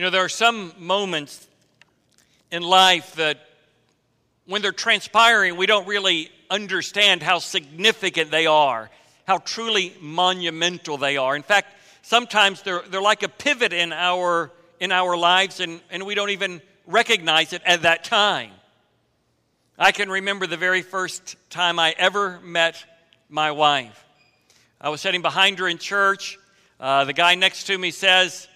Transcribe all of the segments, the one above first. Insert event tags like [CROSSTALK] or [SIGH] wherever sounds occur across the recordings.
You know, there are some moments in life that when they're transpiring, we don't really understand how significant they are, how truly monumental they are. In fact, sometimes they're, they're like a pivot in our, in our lives, and, and we don't even recognize it at that time. I can remember the very first time I ever met my wife. I was sitting behind her in church. Uh, the guy next to me says,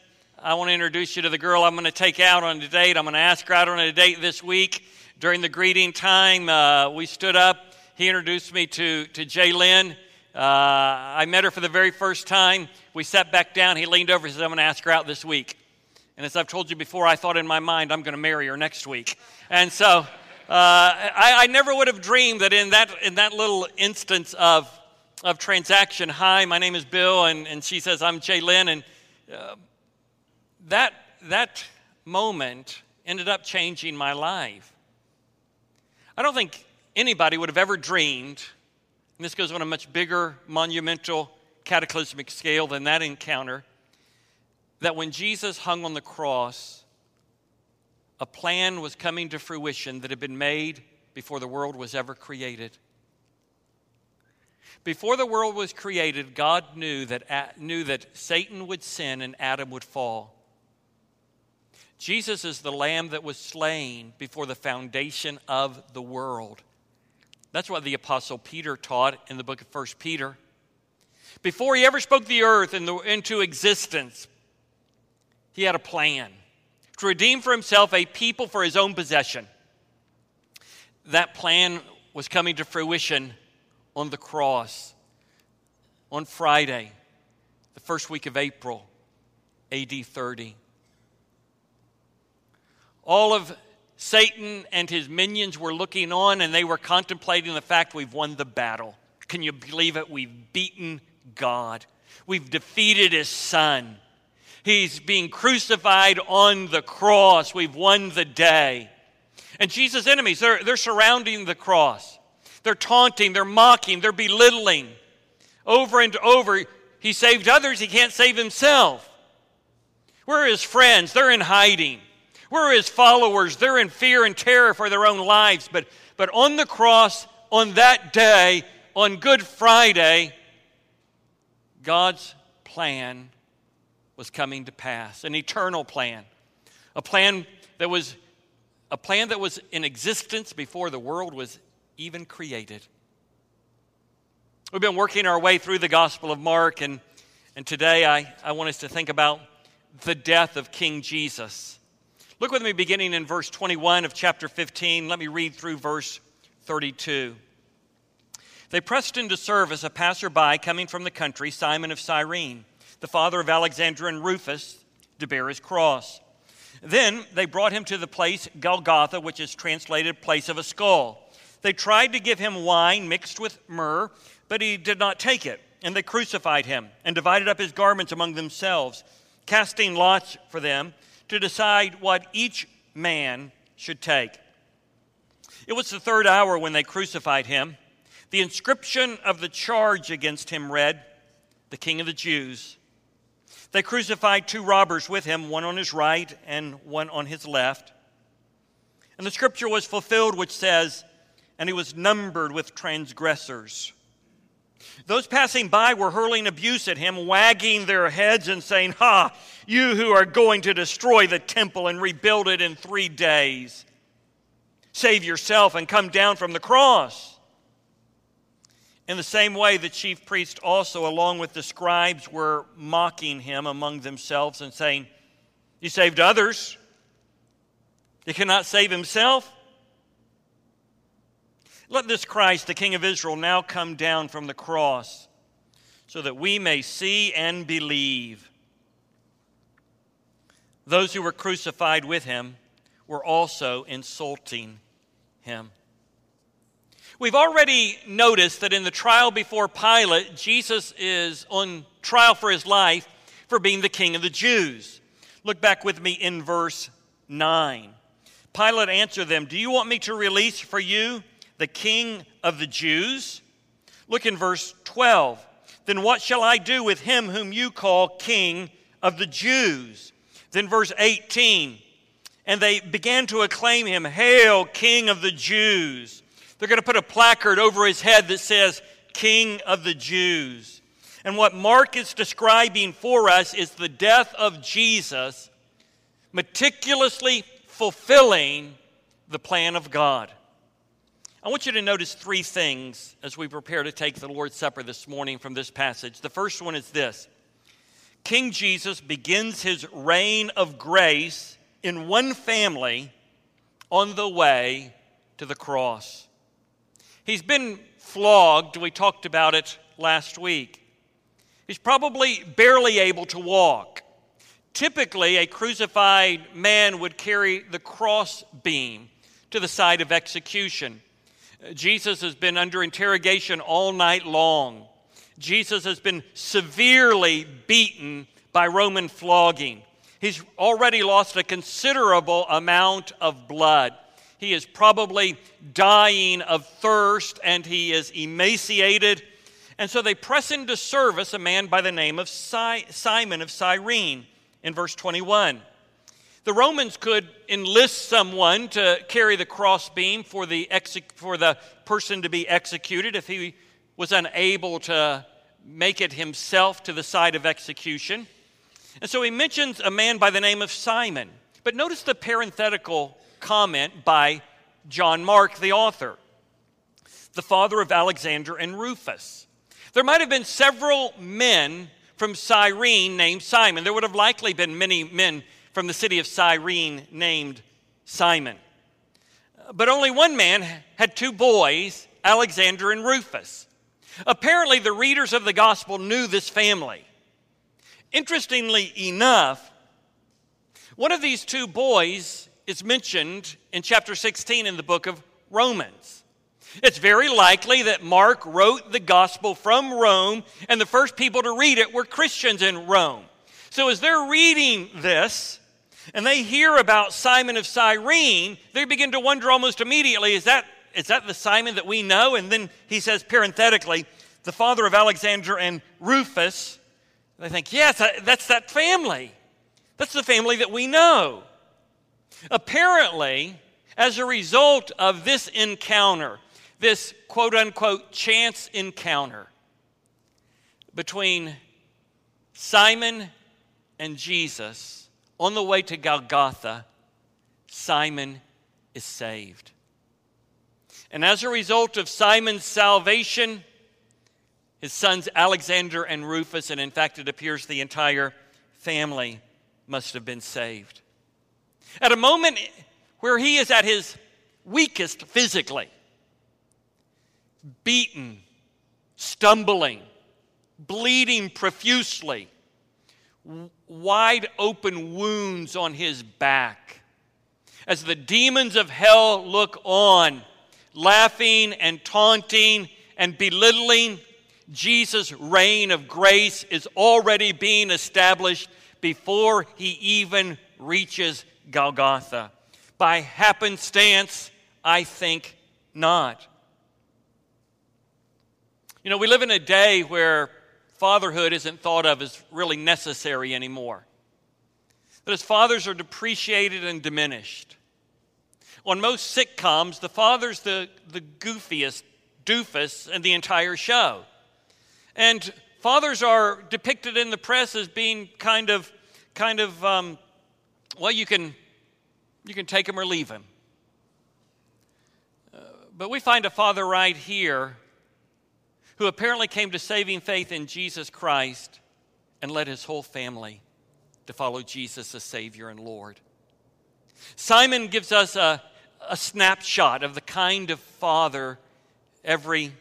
I want to introduce you to the girl I'm going to take out on a date. I'm going to ask her out on a date this week. During the greeting time, uh, we stood up. He introduced me to, to Jay Lynn. Uh, I met her for the very first time. We sat back down. He leaned over and said, I'm going to ask her out this week. And as I've told you before, I thought in my mind, I'm going to marry her next week. And so uh, I, I, never would have dreamed that in that, in that little instance of, of transaction, hi, my name is Bill, and, and she says, I'm Jay Lynn. And uh, that, that moment ended up changing my life. I don't think anybody would have ever dreamed, and this goes on a much bigger, monumental, cataclysmic scale than that encounter, that when Jesus hung on the cross, a plan was coming to fruition that had been made before the world was ever created. Before the world was created, God knew that, knew that Satan would sin and Adam would fall. Jesus is the lamb that was slain before the foundation of the world. That's what the Apostle Peter taught in the book of 1 Peter. Before he ever spoke the earth into existence, he had a plan to redeem for himself a people for his own possession. That plan was coming to fruition on the cross on Friday, the first week of April, AD 30. All of Satan and his minions were looking on and they were contemplating the fact we've won the battle. Can you believe it? We've beaten God, we've defeated his son. He's being crucified on the cross. We've won the day. And Jesus' enemies, they're, they're surrounding the cross. They're taunting, they're mocking, they're belittling. Over and over, he saved others, he can't save himself. Where are his friends? They're in hiding. Where are his followers? They're in fear and terror for their own lives. But, but on the cross, on that day, on Good Friday, God's plan was coming to pass an eternal plan, a plan that was a plan that was in existence before the world was even created. We've been working our way through the Gospel of Mark, and, and today I, I want us to think about the death of King Jesus. Look with me beginning in verse 21 of chapter 15. Let me read through verse 32. They pressed into service a passerby coming from the country, Simon of Cyrene the father of Alexander and Rufus, to bear his cross. Then they brought him to the place Golgotha, which is translated place of a skull. They tried to give him wine mixed with myrrh, but he did not take it. And they crucified him and divided up his garments among themselves, casting lots for them to decide what each man should take. It was the third hour when they crucified him. The inscription of the charge against him read, The King of the Jews. They crucified two robbers with him, one on his right and one on his left. And the scripture was fulfilled, which says, And he was numbered with transgressors. Those passing by were hurling abuse at him, wagging their heads and saying, Ha, you who are going to destroy the temple and rebuild it in three days, save yourself and come down from the cross. In the same way, the chief priests also, along with the scribes, were mocking him among themselves and saying, He saved others. He cannot save himself. Let this Christ, the King of Israel, now come down from the cross so that we may see and believe. Those who were crucified with him were also insulting him. We've already noticed that in the trial before Pilate, Jesus is on trial for his life for being the king of the Jews. Look back with me in verse 9. Pilate answered them, Do you want me to release for you the king of the Jews? Look in verse 12. Then what shall I do with him whom you call king of the Jews? Then, verse 18, and they began to acclaim him, Hail, King of the Jews. They're going to put a placard over his head that says, King of the Jews. And what Mark is describing for us is the death of Jesus, meticulously fulfilling the plan of God. I want you to notice three things as we prepare to take the Lord's Supper this morning from this passage. The first one is this King Jesus begins his reign of grace in one family on the way to the cross. He's been flogged. We talked about it last week. He's probably barely able to walk. Typically, a crucified man would carry the cross beam to the site of execution. Jesus has been under interrogation all night long. Jesus has been severely beaten by Roman flogging. He's already lost a considerable amount of blood. He is probably dying of thirst and he is emaciated. And so they press into service a man by the name of Simon of Cyrene in verse 21. The Romans could enlist someone to carry the crossbeam for the, for the person to be executed if he was unable to make it himself to the site of execution. And so he mentions a man by the name of Simon. But notice the parenthetical comment by John Mark, the author, the father of Alexander and Rufus. There might have been several men from Cyrene named Simon. There would have likely been many men from the city of Cyrene named Simon. But only one man had two boys, Alexander and Rufus. Apparently, the readers of the gospel knew this family. Interestingly enough, one of these two boys is mentioned in chapter 16 in the book of Romans. It's very likely that Mark wrote the gospel from Rome, and the first people to read it were Christians in Rome. So, as they're reading this, and they hear about Simon of Cyrene, they begin to wonder almost immediately is that, is that the Simon that we know? And then he says parenthetically, the father of Alexander and Rufus. They think, yes, uh, that's that family. That's the family that we know. Apparently, as a result of this encounter, this quote unquote chance encounter between Simon and Jesus, on the way to Golgotha, Simon is saved. And as a result of Simon's salvation, his sons Alexander and Rufus, and in fact, it appears the entire family must have been saved. At a moment where he is at his weakest physically, beaten, stumbling, bleeding profusely, wide open wounds on his back. As the demons of hell look on, laughing and taunting and belittling, Jesus' reign of grace is already being established before he even reaches Golgotha. By happenstance, I think not. You know, we live in a day where fatherhood isn't thought of as really necessary anymore. That as fathers are depreciated and diminished. On most sitcoms, the father's the, the goofiest doofus in the entire show. And fathers are depicted in the press as being kind of, kind of, um, well, you can, you can take him or leave him. Uh, but we find a father right here who apparently came to saving faith in Jesus Christ and led his whole family to follow Jesus as Savior and Lord. Simon gives us a, a snapshot of the kind of father every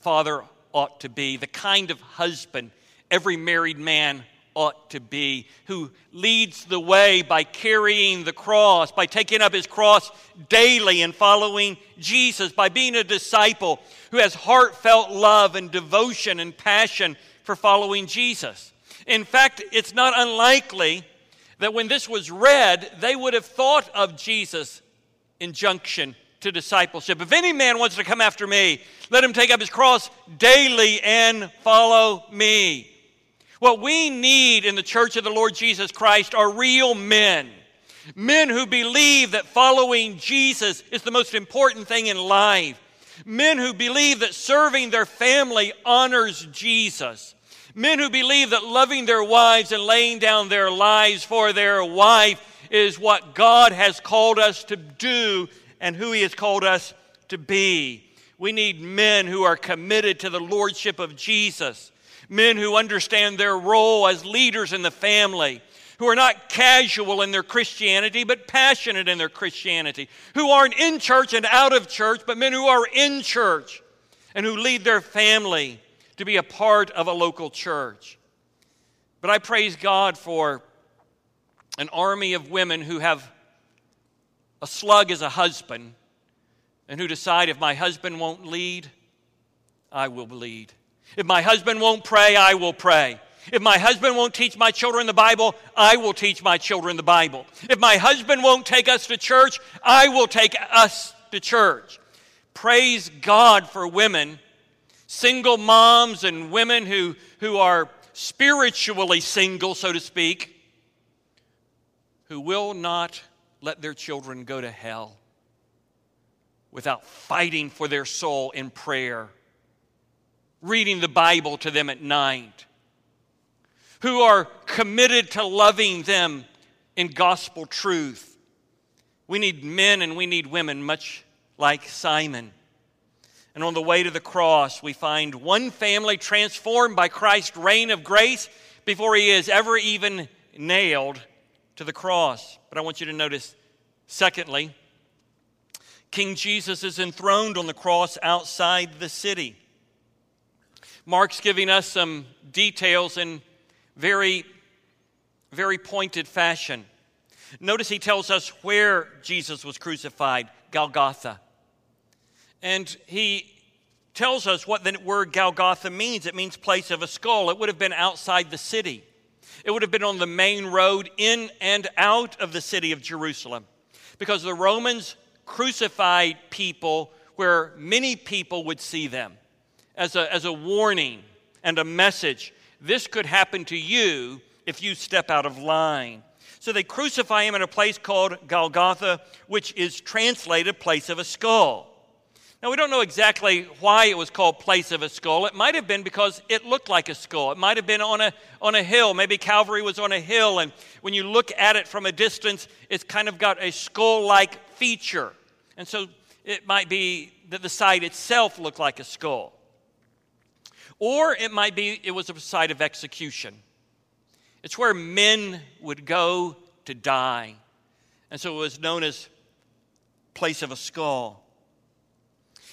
father ought to be, the kind of husband every married man ought to be, who leads the way by carrying the cross, by taking up his cross daily and following Jesus, by being a disciple who has heartfelt love and devotion and passion for following Jesus. In fact, it's not unlikely that when this was read, they would have thought of Jesus' injunction to discipleship. If any man wants to come after me, let him take up his cross daily and follow me. What we need in the church of the Lord Jesus Christ are real men. Men who believe that following Jesus is the most important thing in life. Men who believe that serving their family honors Jesus. Men who believe that loving their wives and laying down their lives for their wife is what God has called us to do and who He has called us to be. We need men who are committed to the Lordship of Jesus, men who understand their role as leaders in the family, who are not casual in their Christianity, but passionate in their Christianity, who aren't in church and out of church, but men who are in church and who lead their family to be a part of a local church. But I praise God for an army of women who have a slug as a husband and who decide if my husband won't lead, I will lead. If my husband won't pray, I will pray. If my husband won't teach my children the Bible, I will teach my children the Bible. If my husband won't take us to church, I will take us to church. Praise God for women, single moms and women who, who are spiritually single, so to speak, who will not let their children go to hell without fighting for their soul in prayer, reading the Bible to them at night who are committed to loving them in gospel truth. We need men and we need women, much like Simon. And on the way to the cross, we find one family transformed by Christ's reign of grace before he is ever even nailed to the cross. But I want you to notice, secondly, King Jesus is enthroned on the cross outside the city. Mark's giving us some details in very, very pointed fashion. Notice he tells us where Jesus was crucified Golgotha. And he tells us what the word Golgotha means. It means place of a skull. It would have been outside the city, it would have been on the main road in and out of the city of Jerusalem. Because the Romans crucified people where many people would see them as a, as a warning and a message this could happen to you if you step out of line. So they crucify him in a place called Golgotha, which is translated place of a skull. Now, we don't know exactly why it was called place of a skull. It might have been because it looked like a skull. It might have been on a, on a hill. Maybe Calvary was on a hill, and when you look at it from a distance, it's kind of got a skull like feature. And so it might be that the site itself looked like a skull. Or it might be it was a site of execution. It's where men would go to die. And so it was known as place of a skull.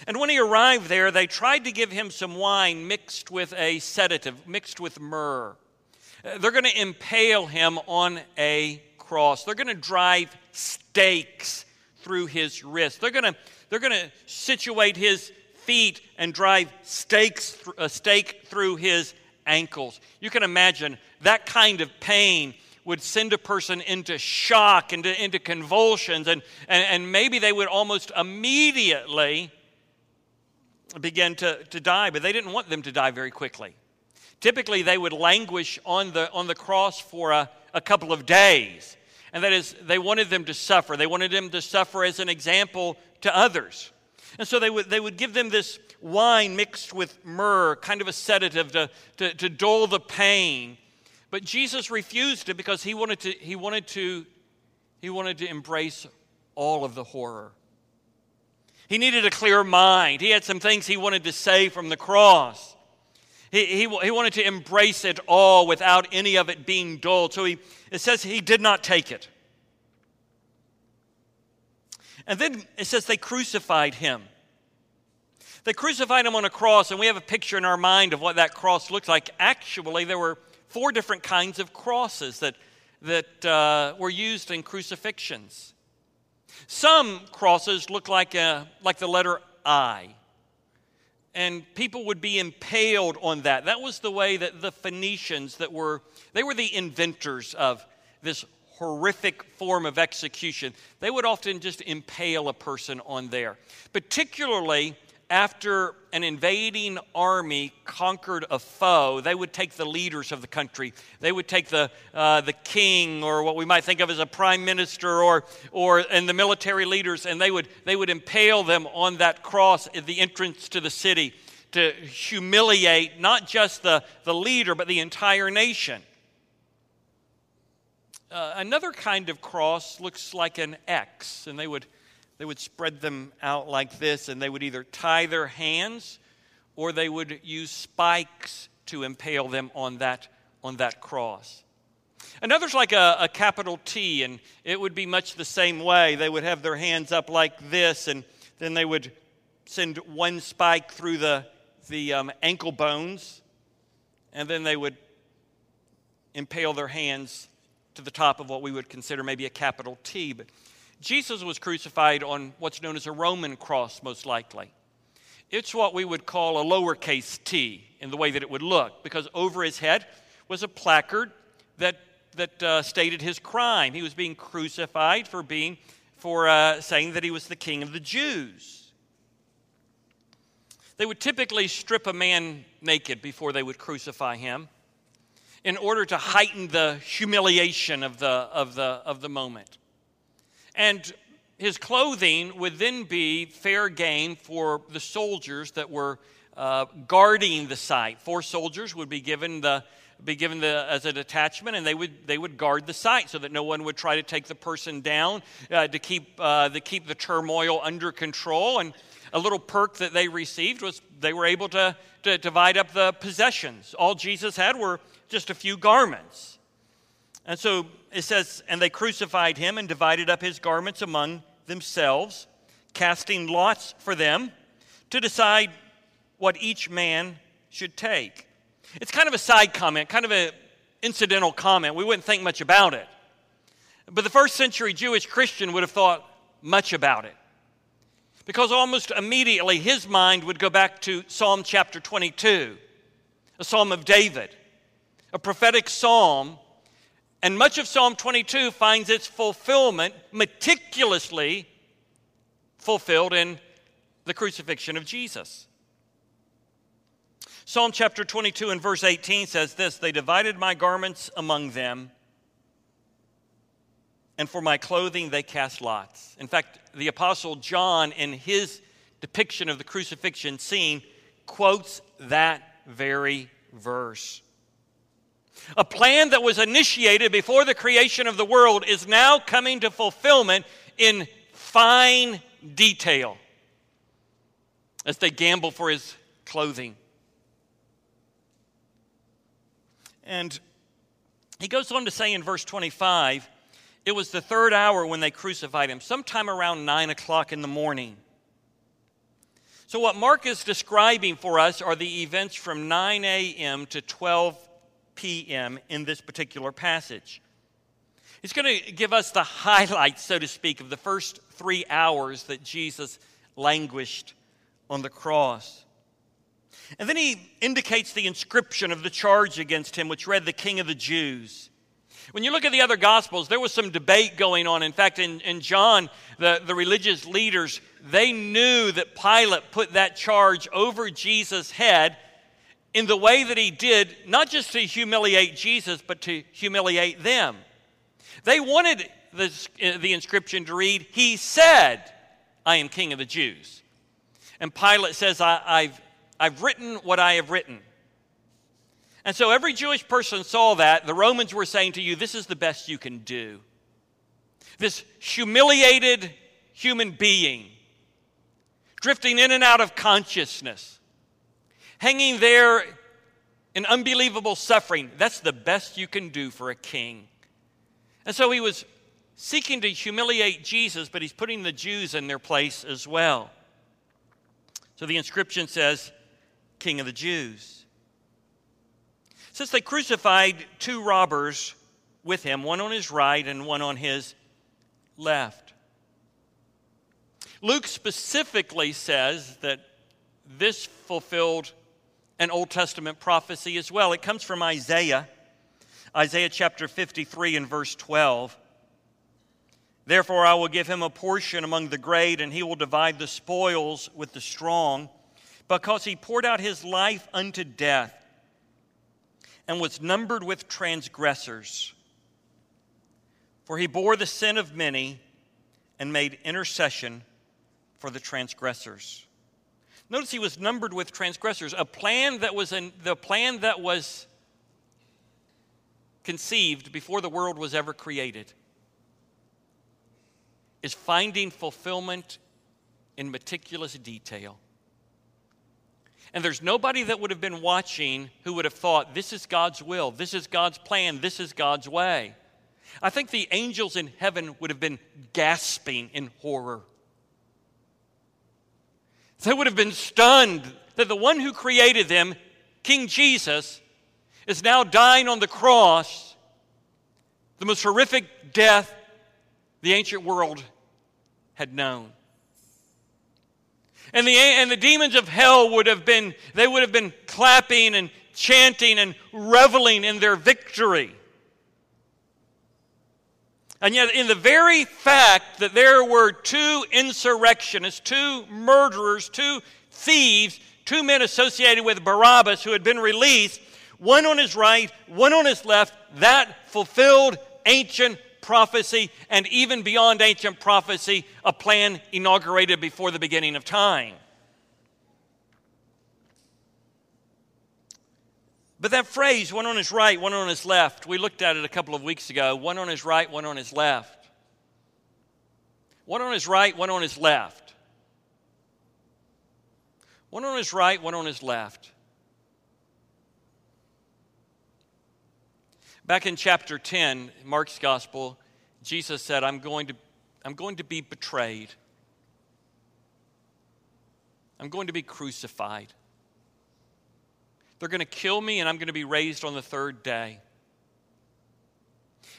And when he arrived there, they tried to give him some wine mixed with a sedative, mixed with myrrh. Uh, they're going to impale him on a cross. They're going to drive stakes through his wrist. They're going to, they're going to situate his feet and drive stakes, a stake through his ankles. You can imagine that kind of pain would send a person into shock, into, into convulsions, and, and, and maybe they would almost immediately begin to, to die, but they didn't want them to die very quickly. Typically, they would languish on the, on the cross for a, a couple of days. And that is, they wanted them to suffer. They wanted them to suffer as an example to others. And so they would, they would give them this wine mixed with myrrh, kind of a sedative to, to, to dull the pain. But Jesus refused it because he wanted to, he wanted to, he wanted to embrace all of the horror. He needed a clear mind. He had some things he wanted to say from the cross. He, he, he wanted to embrace it all without any of it being dulled. So he, it says he did not take it. And then it says they crucified him. They crucified him on a cross, and we have a picture in our mind of what that cross looked like. Actually, there were four different kinds of crosses that, that uh, were used in crucifixions. Some crosses look like, a, like the letter I, and people would be impaled on that. That was the way that the Phoenicians that were, they were the inventors of this horrific form of execution, they would often just impale a person on there. Particularly after an invading army conquered a foe, they would take the leaders of the country. They would take the, uh, the king, or what we might think of as a prime minister, or, or and the military leaders, and they would, they would impale them on that cross at the entrance to the city to humiliate not just the, the leader, but the entire nation. Uh, another kind of cross looks like an X, and they would they would spread them out like this, and they would either tie their hands or they would use spikes to impale them on that, on that cross. Another's like a, a capital T, and it would be much the same way. They would have their hands up like this, and then they would send one spike through the, the um, ankle bones, and then they would impale their hands to the top of what we would consider maybe a capital T. But Jesus was crucified on what's known as a Roman cross, most likely. It's what we would call a lowercase t in the way that it would look, because over his head was a placard that, that uh, stated his crime. He was being crucified for, being, for uh, saying that he was the king of the Jews. They would typically strip a man naked before they would crucify him in order to heighten the humiliation of the, of the, of the moment. And his clothing would then be fair game for the soldiers that were uh, guarding the site. Four soldiers would be given the be given the, as a detachment, and they would they would guard the site so that no one would try to take the person down uh, to keep uh, to keep the turmoil under control. And a little perk that they received was they were able to, to divide up the possessions. All Jesus had were just a few garments. And so it says, and they crucified him and divided up his garments among themselves, casting lots for them to decide what each man should take. It's kind of a side comment, kind of an incidental comment. We wouldn't think much about it. But the first century Jewish Christian would have thought much about it. Because almost immediately his mind would go back to Psalm chapter 22, a psalm of David, a prophetic psalm and much of Psalm 22 finds its fulfillment meticulously fulfilled in the crucifixion of Jesus. Psalm chapter 22 and verse 18 says this They divided my garments among them, and for my clothing they cast lots. In fact, the Apostle John, in his depiction of the crucifixion scene, quotes that very verse. A plan that was initiated before the creation of the world is now coming to fulfillment in fine detail as they gamble for his clothing. And he goes on to say in verse 25, it was the third hour when they crucified him, sometime around 9 o'clock in the morning. So, what Mark is describing for us are the events from 9 a.m. to 12 p.m. in this particular passage. He's going to give us the highlights, so to speak, of the first three hours that Jesus languished on the cross. And then he indicates the inscription of the charge against him, which read, The King of the Jews. When you look at the other Gospels, there was some debate going on. In fact, in, in John, the, the religious leaders, they knew that Pilate put that charge over Jesus' head in the way that he did, not just to humiliate Jesus, but to humiliate them. They wanted the, inscription to read, He said, I am King of the Jews. And Pilate says, I, have I've written what I have written. And so every Jewish person saw that. The Romans were saying to you, This is the best you can do. This humiliated human being, drifting in and out of consciousness hanging there in unbelievable suffering. That's the best you can do for a king. And so he was seeking to humiliate Jesus, but he's putting the Jews in their place as well. So the inscription says, King of the Jews. Since they crucified two robbers with him, one on his right and one on his left. Luke specifically says that this fulfilled an Old Testament prophecy as well. It comes from Isaiah, Isaiah chapter 53 and verse 12. Therefore, I will give him a portion among the great, and he will divide the spoils with the strong. because he poured out his life unto death and was numbered with transgressors. For he bore the sin of many and made intercession for the transgressors. Notice he was numbered with transgressors, a plan that was in, the plan that was conceived before the world was ever created is finding fulfillment in meticulous detail. And there's nobody that would have been watching who would have thought, this is God's will, this is God's plan, this is God's way. I think the angels in heaven would have been gasping in horror. They would have been stunned that the one who created them, King Jesus, is now dying on the cross, the most horrific death the ancient world had known. And the, and the demons of hell would have been, they would have been clapping and chanting and reveling in their victory. And yet, in the very fact that there were two insurrectionists, two murderers, two thieves, two men associated with Barabbas who had been released, one on his right, one on his left, that fulfilled ancient prophecy and even beyond ancient prophecy, a plan inaugurated before the beginning of time. But that phrase, one on his right, one on his left, we looked at it a couple of weeks ago one on his right, one on his left. One on his right, one on his left. One on his right, one on his left. Back in chapter 10, Mark's gospel, Jesus said, I'm going to, I'm going to be betrayed. I'm going to be crucified. They're going to kill me, and I'm going to be raised on the third day.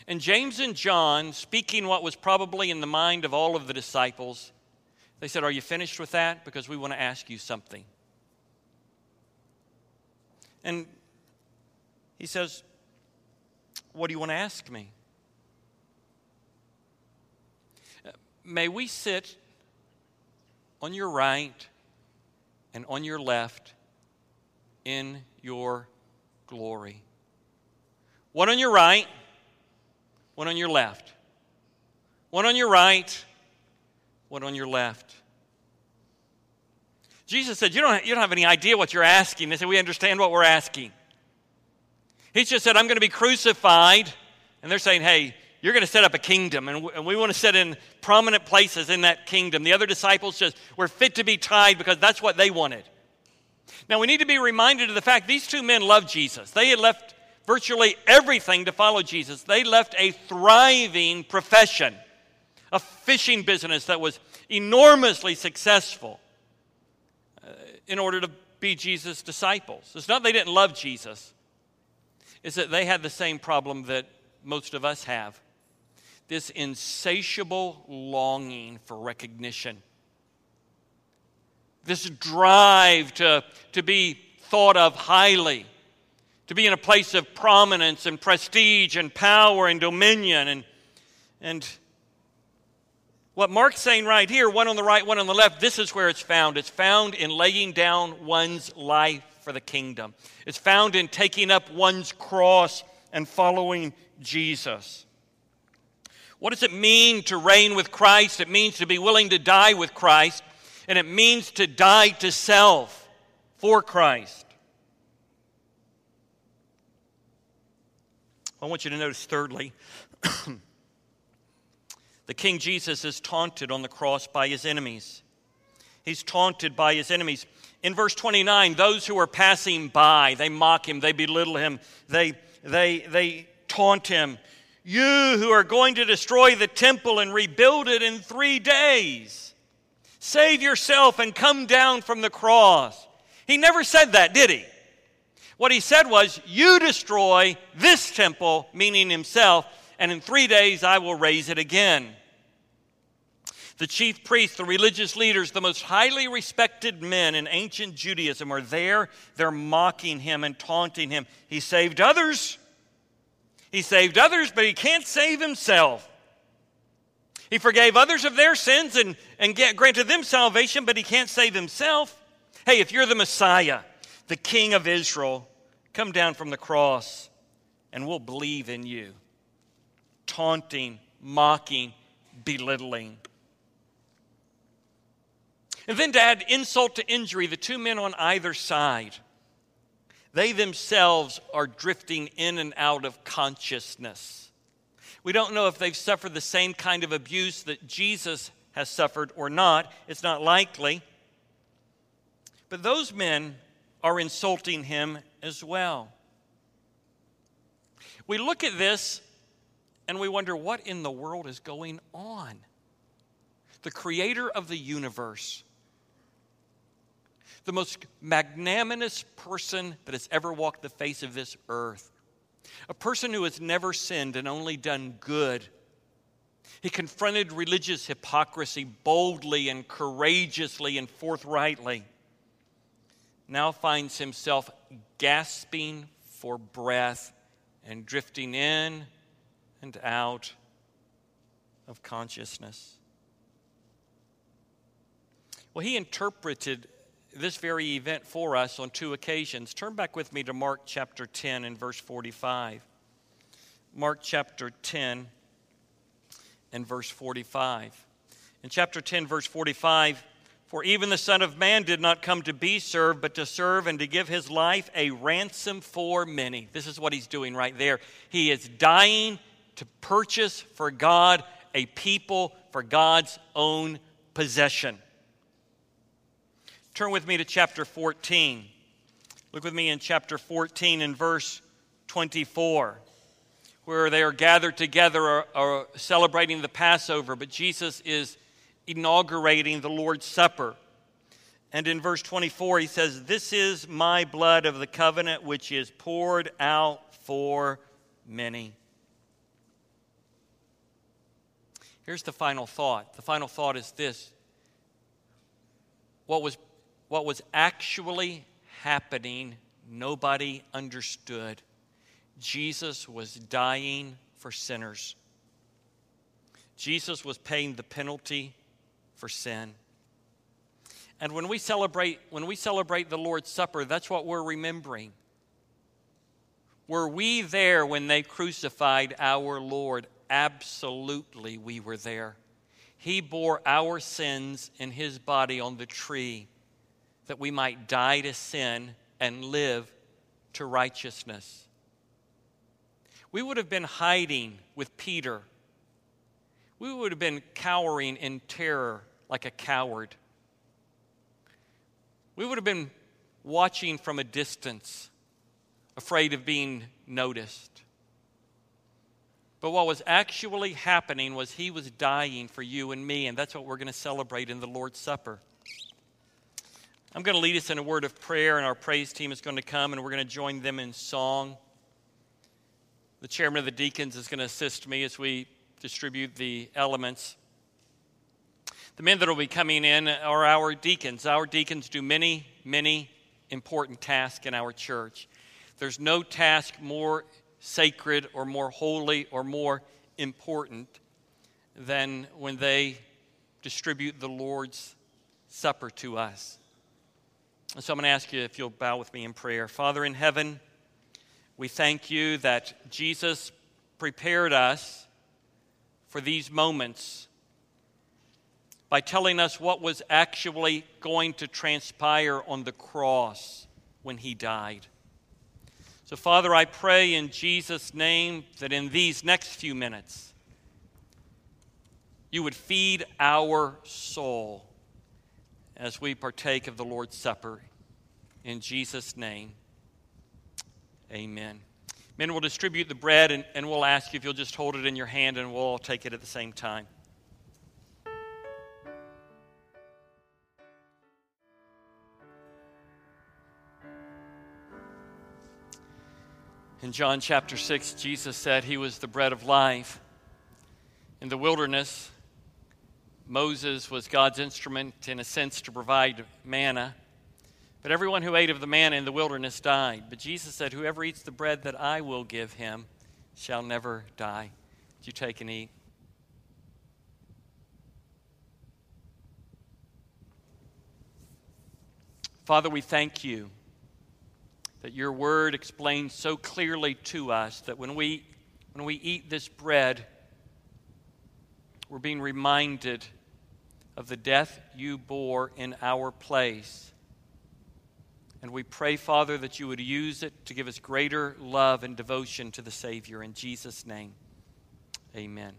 And James and John, speaking what was probably in the mind of all of the disciples, they said, Are you finished with that? Because we want to ask you something. And he says, What do you want to ask me? Uh, May we sit on your right and on your left in your glory. One on your right, one on your left. One on your right, one on your left. Jesus said, You don't, you don't have any idea what you're asking. They said, We understand what we're asking. He just said, I'm going to be crucified. And they're saying, Hey, you're going to set up a kingdom, and we, and we want to sit in prominent places in that kingdom. The other disciples just were fit to be tied because that's what they wanted. Now, we need to be reminded of the fact these two men loved Jesus. They had left virtually everything to follow Jesus. They left a thriving profession, a fishing business that was enormously successful uh, in order to be Jesus' disciples. It's not they didn't love Jesus, it's that they had the same problem that most of us have this insatiable longing for recognition this drive to, to be thought of highly, to be in a place of prominence and prestige and power and dominion. And, and what Mark's saying right here, one on the right, one on the left, this is where it's found. It's found in laying down one's life for the kingdom, it's found in taking up one's cross and following Jesus. What does it mean to reign with Christ? It means to be willing to die with Christ and it means to die to self for Christ. I want you to notice, thirdly, [CLEARS THROAT] the King Jesus is taunted on the cross by his enemies. He's taunted by his enemies. In verse 29, those who are passing by, they mock him, they belittle him, they, they, they taunt him. You who are going to destroy the temple and rebuild it in three days. Save yourself and come down from the cross. He never said that, did he? What he said was, You destroy this temple, meaning himself, and in three days I will raise it again. The chief priests, the religious leaders, the most highly respected men in ancient Judaism are there. They're mocking him and taunting him. He saved others. He saved others, but he can't save himself. He forgave others of their sins and, and get, granted them salvation, but he can't save himself. Hey, if you're the Messiah, the King of Israel, come down from the cross and we'll believe in you. Taunting, mocking, belittling. And then to add insult to injury, the two men on either side, they themselves are drifting in and out of consciousness. We don't know if they've suffered the same kind of abuse that Jesus has suffered or not. It's not likely. But those men are insulting him as well. We look at this and we wonder what in the world is going on? The creator of the universe, the most magnanimous person that has ever walked the face of this earth, a person who has never sinned and only done good. He confronted religious hypocrisy boldly and courageously and forthrightly now finds himself gasping for breath and drifting in and out of consciousness. Well, he interpreted this very event for us on two occasions. Turn back with me to Mark chapter 10 and verse 45. Mark chapter 10 and verse 45. In chapter 10, verse 45, for even the Son of Man did not come to be served, but to serve and to give his life a ransom for many. This is what he's doing right there. He is dying to purchase for God a people for God's own possession. Turn with me to chapter 14. Look with me in chapter 14 and verse 24, where they are gathered together, are, are celebrating the Passover, but Jesus is inaugurating the Lord's Supper. And in verse 24, he says, This is my blood of the covenant, which is poured out for many. Here's the final thought. The final thought is this what was, what was actually happening, nobody understood. Jesus was dying for sinners. Jesus was paying the penalty for sin. And when we celebrate when we celebrate the Lord's Supper, that's what we're remembering. Were we there when they crucified our Lord? Absolutely, we were there. He bore our sins in his body on the tree that we might die to sin and live to righteousness. We would have been hiding with Peter. We would have been cowering in terror like a coward. We would have been watching from a distance, afraid of being noticed. But what was actually happening was he was dying for you and me, and that's what we're going to celebrate in the Lord's Supper. I'm going to lead us in a word of prayer, and our praise team is going to come, and we're going to join them in song. The chairman of the deacons is going to assist me as we distribute the elements. The men that will be coming in are our deacons. Our deacons do many, many important tasks in our church. There's no task more sacred or more holy or more important than when they distribute the Lord's Supper to us. So I'm going to ask you if you'll bow with me in prayer. Father in heaven, we thank you that Jesus prepared us for these moments by telling us what was actually going to transpire on the cross when he died. So, Father, I pray in Jesus' name that in these next few minutes, you would feed our soul as we partake of the Lord's Supper. In Jesus' name, amen. Men will distribute the bread, and, and we'll ask you if you'll just hold it in your hand, and we'll all take it at the same time. In John chapter 6, Jesus said he was the bread of life. In the wilderness, Moses was God's instrument, in a sense, to provide manna. But everyone who ate of the manna in the wilderness died. But Jesus said, Whoever eats the bread that I will give him shall never die. Do you take and eat. Father, we thank you that your word explains so clearly to us that when we, when we eat this bread, we're being reminded of the death you bore in our place. And we pray, Father, that you would use it to give us greater love and devotion to the Savior. In Jesus' name, amen.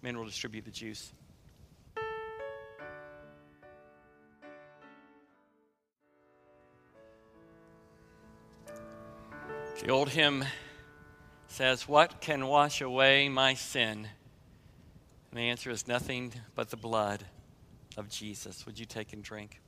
Men will distribute the juice. The old hymn says, What can wash away my sin? And the answer is nothing but the blood of Jesus. Would you take and drink?